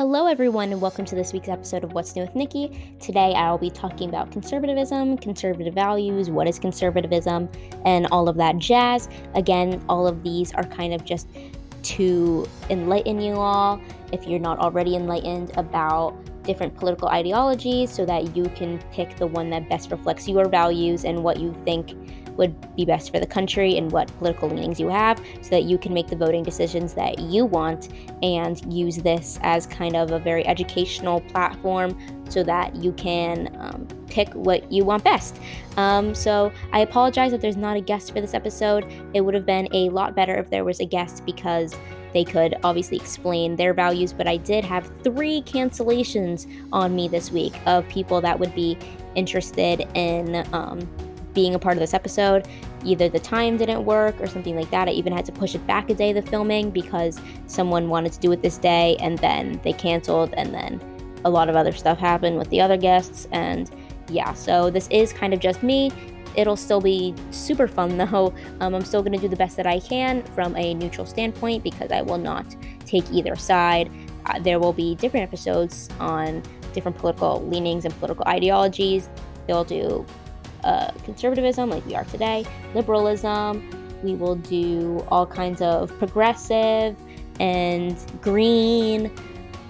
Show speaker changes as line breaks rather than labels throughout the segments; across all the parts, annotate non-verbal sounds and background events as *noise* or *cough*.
Hello, everyone, and welcome to this week's episode of What's New with Nikki. Today, I'll be talking about conservatism, conservative values, what is conservatism, and all of that jazz. Again, all of these are kind of just to enlighten you all, if you're not already enlightened, about different political ideologies so that you can pick the one that best reflects your values and what you think would be best for the country and what political leanings you have so that you can make the voting decisions that you want and use this as kind of a very educational platform so that you can um, pick what you want best. Um, so I apologize that there's not a guest for this episode. It would have been a lot better if there was a guest because they could obviously explain their values, but I did have three cancellations on me this week of people that would be interested in um, being a part of this episode. Either the time didn't work or something like that. I even had to push it back a day, the filming, because someone wanted to do it this day and then they canceled, and then a lot of other stuff happened with the other guests. And yeah, so this is kind of just me. It'll still be super fun *laughs* though. Um, I'm still going to do the best that I can from a neutral standpoint because I will not take either side. Uh, there will be different episodes on different political leanings and political ideologies. They'll do uh, conservatism, like we are today, liberalism. We will do all kinds of progressive and green,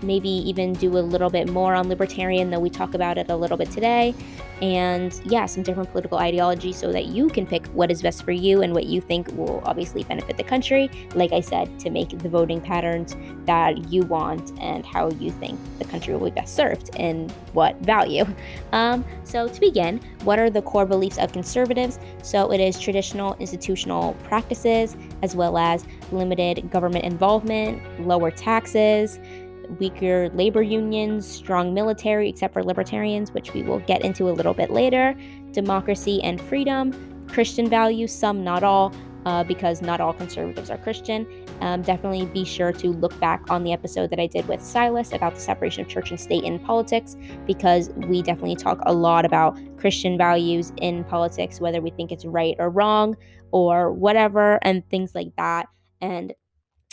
maybe even do a little bit more on libertarian, though we talk about it a little bit today and yeah, some different political ideologies so that you can pick what is best for you and what you think will obviously benefit the country. Like I said, to make the voting patterns that you want and how you think the country will be best served and what value. *laughs* Um, so, to begin, what are the core beliefs of conservatives? So, it is traditional institutional practices as well as limited government involvement, lower taxes weaker labor unions, strong military, except for libertarians, which we will get into a little bit later, democracy and freedom, Christian values, some, not all, uh, because not all conservatives are Christian. Um, definitely be sure to look back on the episode that I did with Silas about the separation of church and state in politics, because we definitely talk a lot about Christian values in politics, whether we think it's right or wrong or whatever, and things like that. And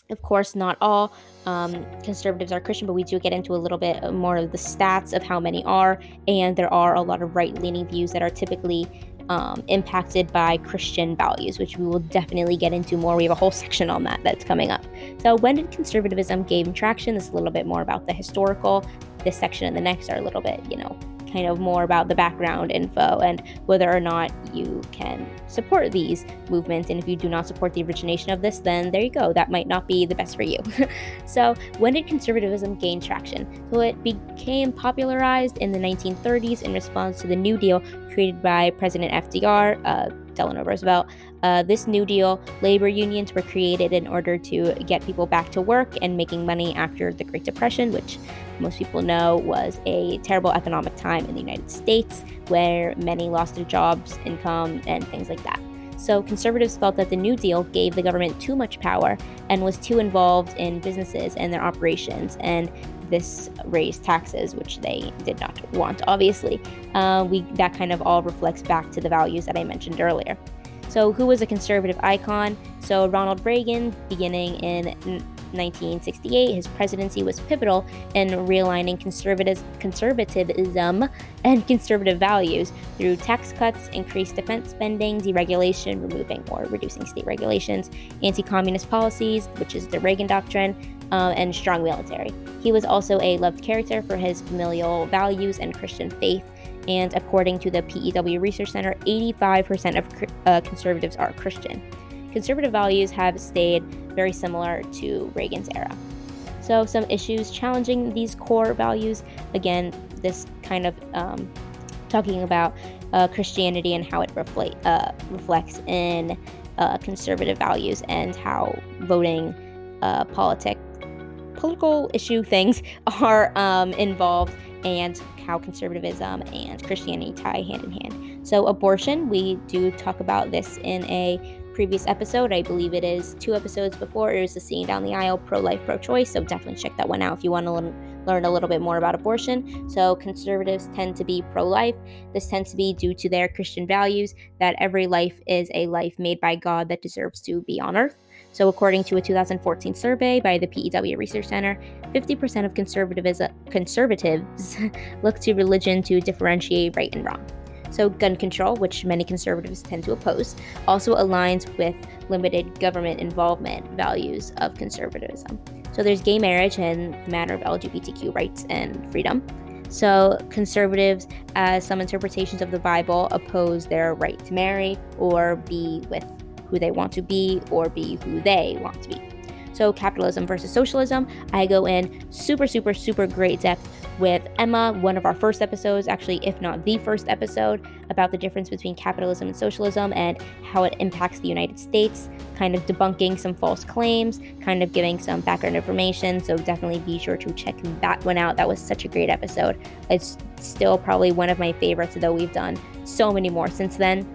of course, not all um, conservatives are Christian, but we do get into a little bit more of the stats of how many are, and there are a lot of right leaning views that are typically um, impacted by Christian values, which we will definitely get into more. We have a whole *laughs* section on that that's coming up. So, when did conservatism gain traction? This is a little bit more about the historical. This section and the next are a little bit, you know, kind of more about the background info and whether or not you can support these movements. And if you do not support the origination of this, then there you go. That might not be the best for you. *laughs* so, when did conservatism gain traction? So, it became popularized in the 1930s in response to the New Deal created by President FDR. Uh, Delano Roosevelt. Uh, this New Deal, labor unions were created in order to get people back to work and making money after the Great Depression, which most people know was a terrible economic time in the United States where many lost their jobs, income, and things like that. So, conservatives felt that the New Deal gave the government too much power and was too involved in businesses and their operations, and this raised taxes, which they did not want, obviously. Uh, we, that kind of all reflects back to the values that I mentioned earlier. So, who was a conservative icon? So, Ronald Reagan, beginning in 1968, his presidency was pivotal in realigning conservatism and conservative values through tax cuts, increased defense spending, deregulation, removing or reducing state regulations, anti communist policies, which is the Reagan Doctrine, uh, and strong military. He was also a loved character for his familial values and Christian faith. And according to the PEW Research Center, 85% of uh, conservatives are Christian. Conservative values have stayed very similar to Reagan's era. So, some issues challenging these core values again, this kind of um, talking about uh, Christianity and how it uh, reflects in uh, conservative values and how voting uh, politic, political issue things *laughs* are um, involved and how conservatism and Christianity tie hand in hand. So, abortion, we do talk about this in a previous episode. I believe it is two episodes before. It was the Seeing Down the Aisle pro life, pro choice. So definitely check that one out if you want to learn, learn a little bit more about abortion. So conservatives tend to be pro life. This tends to be due to their Christian values that every life is a life made by God that deserves to be on earth. So, according to a 2014 survey by the PEW Research Center, 50% of conservatives *laughs* look to religion to differentiate right and wrong. So, gun control, which many conservatives tend to oppose, also aligns with limited government involvement values of conservatism. So, there's gay marriage and the matter of LGBTQ rights and freedom. So, conservatives, as some interpretations of the Bible, oppose their right to marry or be with who they want to be or be who they want to be. So, capitalism versus socialism, I go in super, super, super great depth with Emma, one of our first episodes, actually, if not the first episode, about the difference between capitalism and socialism and how it impacts the United States, kind of debunking some false claims, kind of giving some background information. So definitely be sure to check that one out. That was such a great episode. It's still probably one of my favorites, though we've done so many more since then.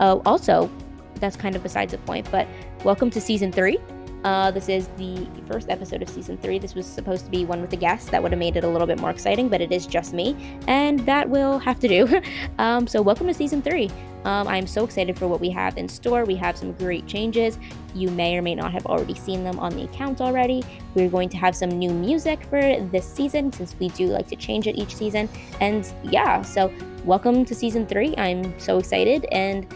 Uh, also, that's kind of besides the point, but welcome to season three. Uh, this is the first episode of season three. This was supposed to be one with a guest. That would have made it a little bit more exciting, but it is just me, and that will have to do. *laughs* um, so, welcome to season three. Um, I'm so excited for what we have in store. We have some great changes. You may or may not have already seen them on the account already. We're going to have some new music for this season since we do like to change it each season. And yeah, so welcome to season three. I'm so excited, and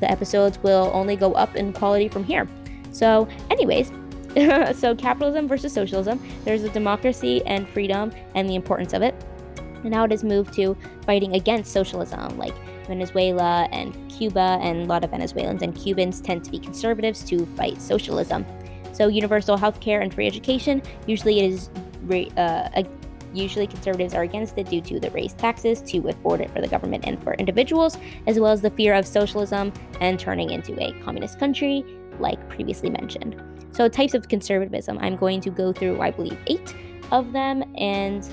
the episodes will only go up in quality from here. So, anyways, *laughs* so capitalism versus socialism, there's a democracy and freedom and the importance of it. And now it has moved to fighting against socialism, like Venezuela and Cuba, and a lot of Venezuelans and Cubans tend to be conservatives to fight socialism. So, universal health care and free education usually it is uh, usually conservatives are against it due to the raised taxes to afford it for the government and for individuals, as well as the fear of socialism and turning into a communist country like previously mentioned. So, types of conservatism, I'm going to go through, I believe, eight of them and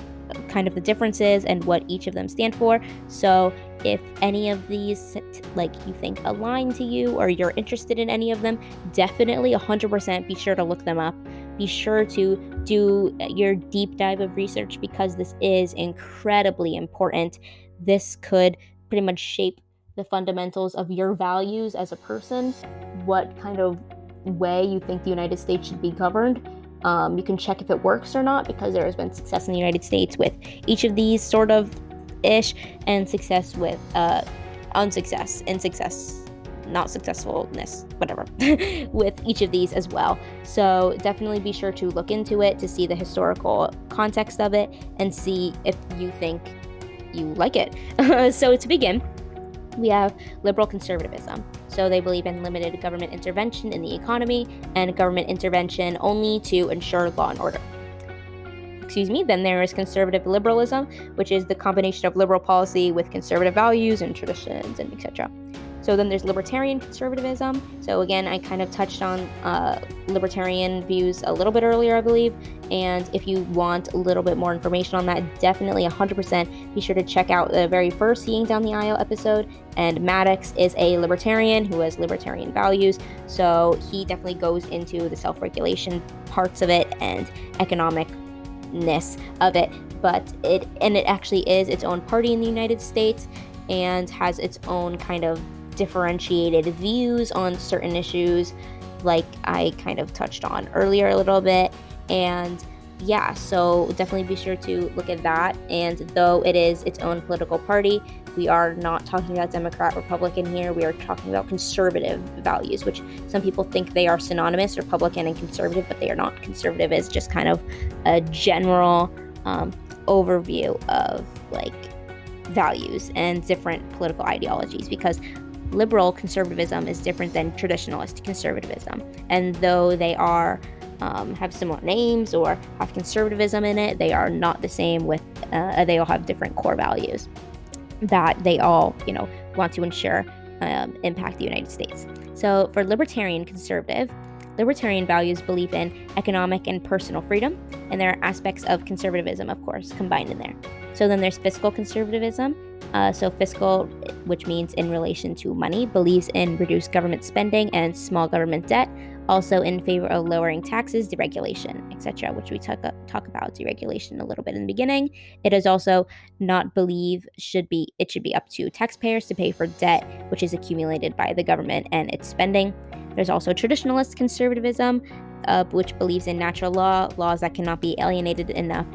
kind of the differences and what each of them stand for. So, if any of these like you think align to you or you're interested in any of them, definitely 100% be sure to look them up. Be sure to do your deep dive of research because this is incredibly important. This could pretty much shape the fundamentals of your values as a person, what kind of way you think the United States should be governed. Um, you can check if it works or not because there has been success in the United States with each of these sort of ish and success with uh, unsuccess and success not successfulness whatever *laughs* with each of these as well so definitely be sure to look into it to see the historical context of it and see if you think you like it *laughs* so to begin we have liberal conservatism. So they believe in limited government intervention in the economy and government intervention only to ensure law and order. Excuse me. Then there is conservative liberalism, which is the combination of liberal policy with conservative values and traditions and etc. So then there's libertarian conservatism. So again, I kind of touched on uh, libertarian views a little bit earlier, I believe. And if you want a little bit more information on that, definitely 100% be sure to check out the very first Seeing Down the Aisle episode. And Maddox is a libertarian who has libertarian values. So he definitely goes into the self regulation parts of it and economicness of it. But it, and it actually is its own party in the United States and has its own kind of differentiated views on certain issues, like I kind of touched on earlier a little bit. And yeah, so definitely be sure to look at that. And though it is its own political party, we are not talking about Democrat, Republican here. We are talking about conservative values, which some people think they are synonymous, Republican and conservative, but they are not. Conservative is just kind of a general um, overview of like values and different political ideologies because liberal conservatism is different than traditionalist conservatism. And though they are um, have similar names or have conservatism in it, they are not the same with, uh, they all have different core values that they all, you know, want to ensure um, impact the United States. So for libertarian conservative, libertarian values believe in economic and personal freedom, and there are aspects of conservatism, of course, combined in there. So then there's fiscal conservatism, uh, so, fiscal, which means in relation to money, believes in reduced government spending and small government debt, also in favor of lowering taxes, deregulation, etc., which we talk, talk about deregulation a little bit in the beginning. It is also not believe should be it should be up to taxpayers to pay for debt which is accumulated by the government and its spending. There's also traditionalist conservatism, uh, which believes in natural law, laws that cannot be alienated enough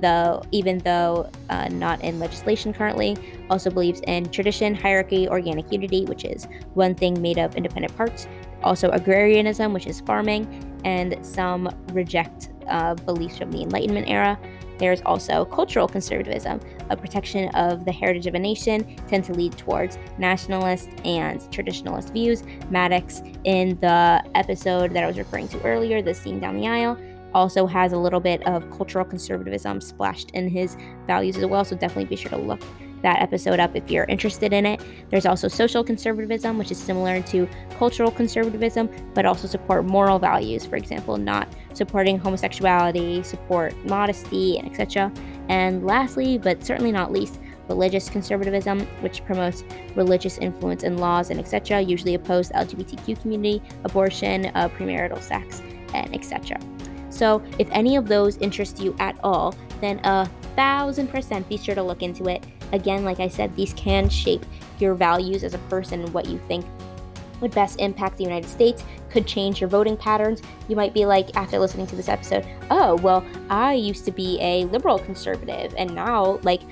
though even though uh, not in legislation currently also believes in tradition hierarchy organic unity which is one thing made of independent parts also agrarianism which is farming and some reject uh, beliefs from the enlightenment era there's also cultural conservatism, a protection of the heritage of a nation, tend to lead towards nationalist and traditionalist views. Maddox, in the episode that I was referring to earlier, the scene down the aisle, also has a little bit of cultural conservatism splashed in his values as well. So definitely be sure to look that episode up if you're interested in it. There's also social conservatism, which is similar to cultural conservatism, but also support moral values. For example, not supporting homosexuality, support modesty, and etc. And lastly, but certainly not least, religious conservatism, which promotes religious influence in laws and etc., usually opposed LGBTQ community, abortion, uh, premarital sex, and etc. So, if any of those interest you at all, then a thousand percent be sure to look into it. Again, like I said, these can shape your values as a person, what you think would best impact the United States, could change your voting patterns. You might be like, after listening to this episode, oh, well, I used to be a liberal conservative, and now, like,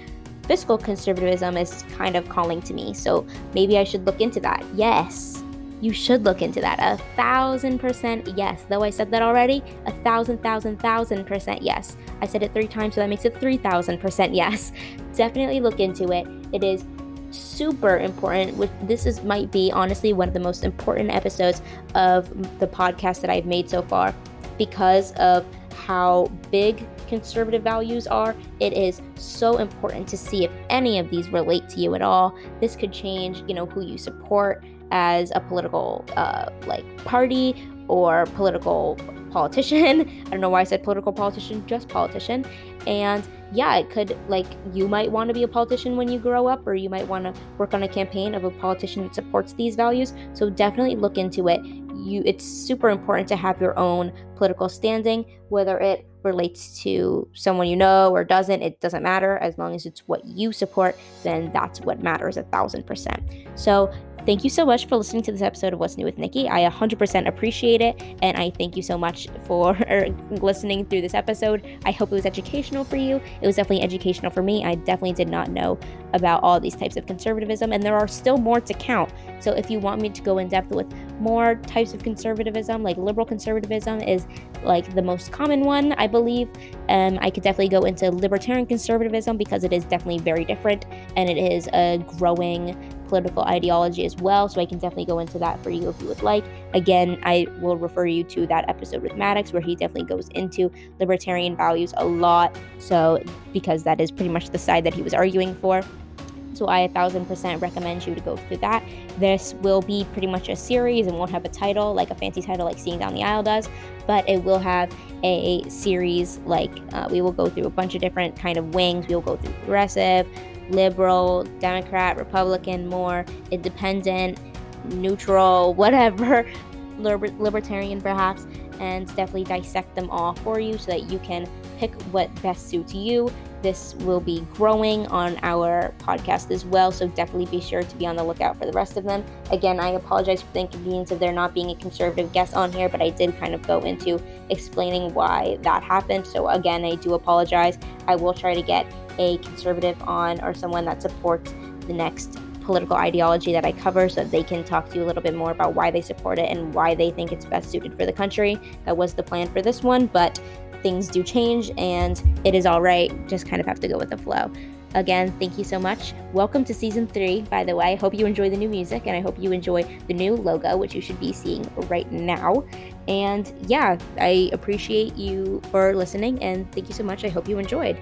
fiscal conservatism is kind of calling to me. So maybe I should look into that. Yes you should look into that. A thousand percent yes. Though I said that already, a thousand, thousand, thousand percent yes. I said it three times, so that makes it 3,000% yes. *laughs* Definitely look into it. It is super important. which This is might be honestly one of the most important episodes of the podcast that I've made so far because of how big conservative values are, it is so important to see if any of these relate to you at all. This could change, you know, who you support as a political uh, like party or political politician. *laughs* I don't know why I said political politician, just politician. And yeah, it could like you might want to be a politician when you grow up, or you might want to work on a campaign of a politician that supports these values. So definitely look into it. You, it's super important to have your own political standing, whether it relates to someone you know or doesn't. It doesn't matter as long as it's what you support. Then that's what matters a thousand percent. So Thank you so much for listening to this episode of What's New with Nikki. I 100% appreciate it, and I thank you so much for *laughs* listening through this episode. I hope it was educational for you. It was definitely educational for me. I definitely did not know about all these types of conservatism, and there are still more to count. So if you want me to go in depth with more types of conservatism, like liberal conservatism is like the most common one, I believe. Um, I could definitely go into libertarian conservatism because it is definitely very different and it is a growing political ideology as well. So I can definitely go into that for you if you would like. Again, I will refer you to that episode with Maddox where he definitely goes into libertarian values a lot. So, because that is pretty much the side that he was arguing for. So I a thousand percent recommend you to go through that. This will be pretty much a series and won't have a title like a fancy title like Seeing Down the Aisle does, but it will have a series like uh, we will go through a bunch of different kind of wings. We will go through progressive, liberal, Democrat, Republican, more independent, neutral, *laughs* whatever, liber- libertarian perhaps, and definitely dissect them all for you so that you can pick what best suits you. This will be growing on our podcast as well, so definitely be sure to be on the lookout for the rest of them. Again, I apologize for the inconvenience of there not being a conservative guest on here, but I did kind of go into explaining why that happened. So, again, I do apologize. I will try to get a conservative on or someone that supports the next political ideology that I cover so they can talk to you a little bit more about why they support it and why they think it's best suited for the country. That was the plan for this one, but things do change and it is all right. Just kind of have to go with the flow. Again, thank you so much. Welcome to season three, by the way. I hope you enjoy the new music and I hope you enjoy the new logo, which you should be seeing right now. And yeah, I appreciate you for listening and thank you so much. I hope you enjoyed.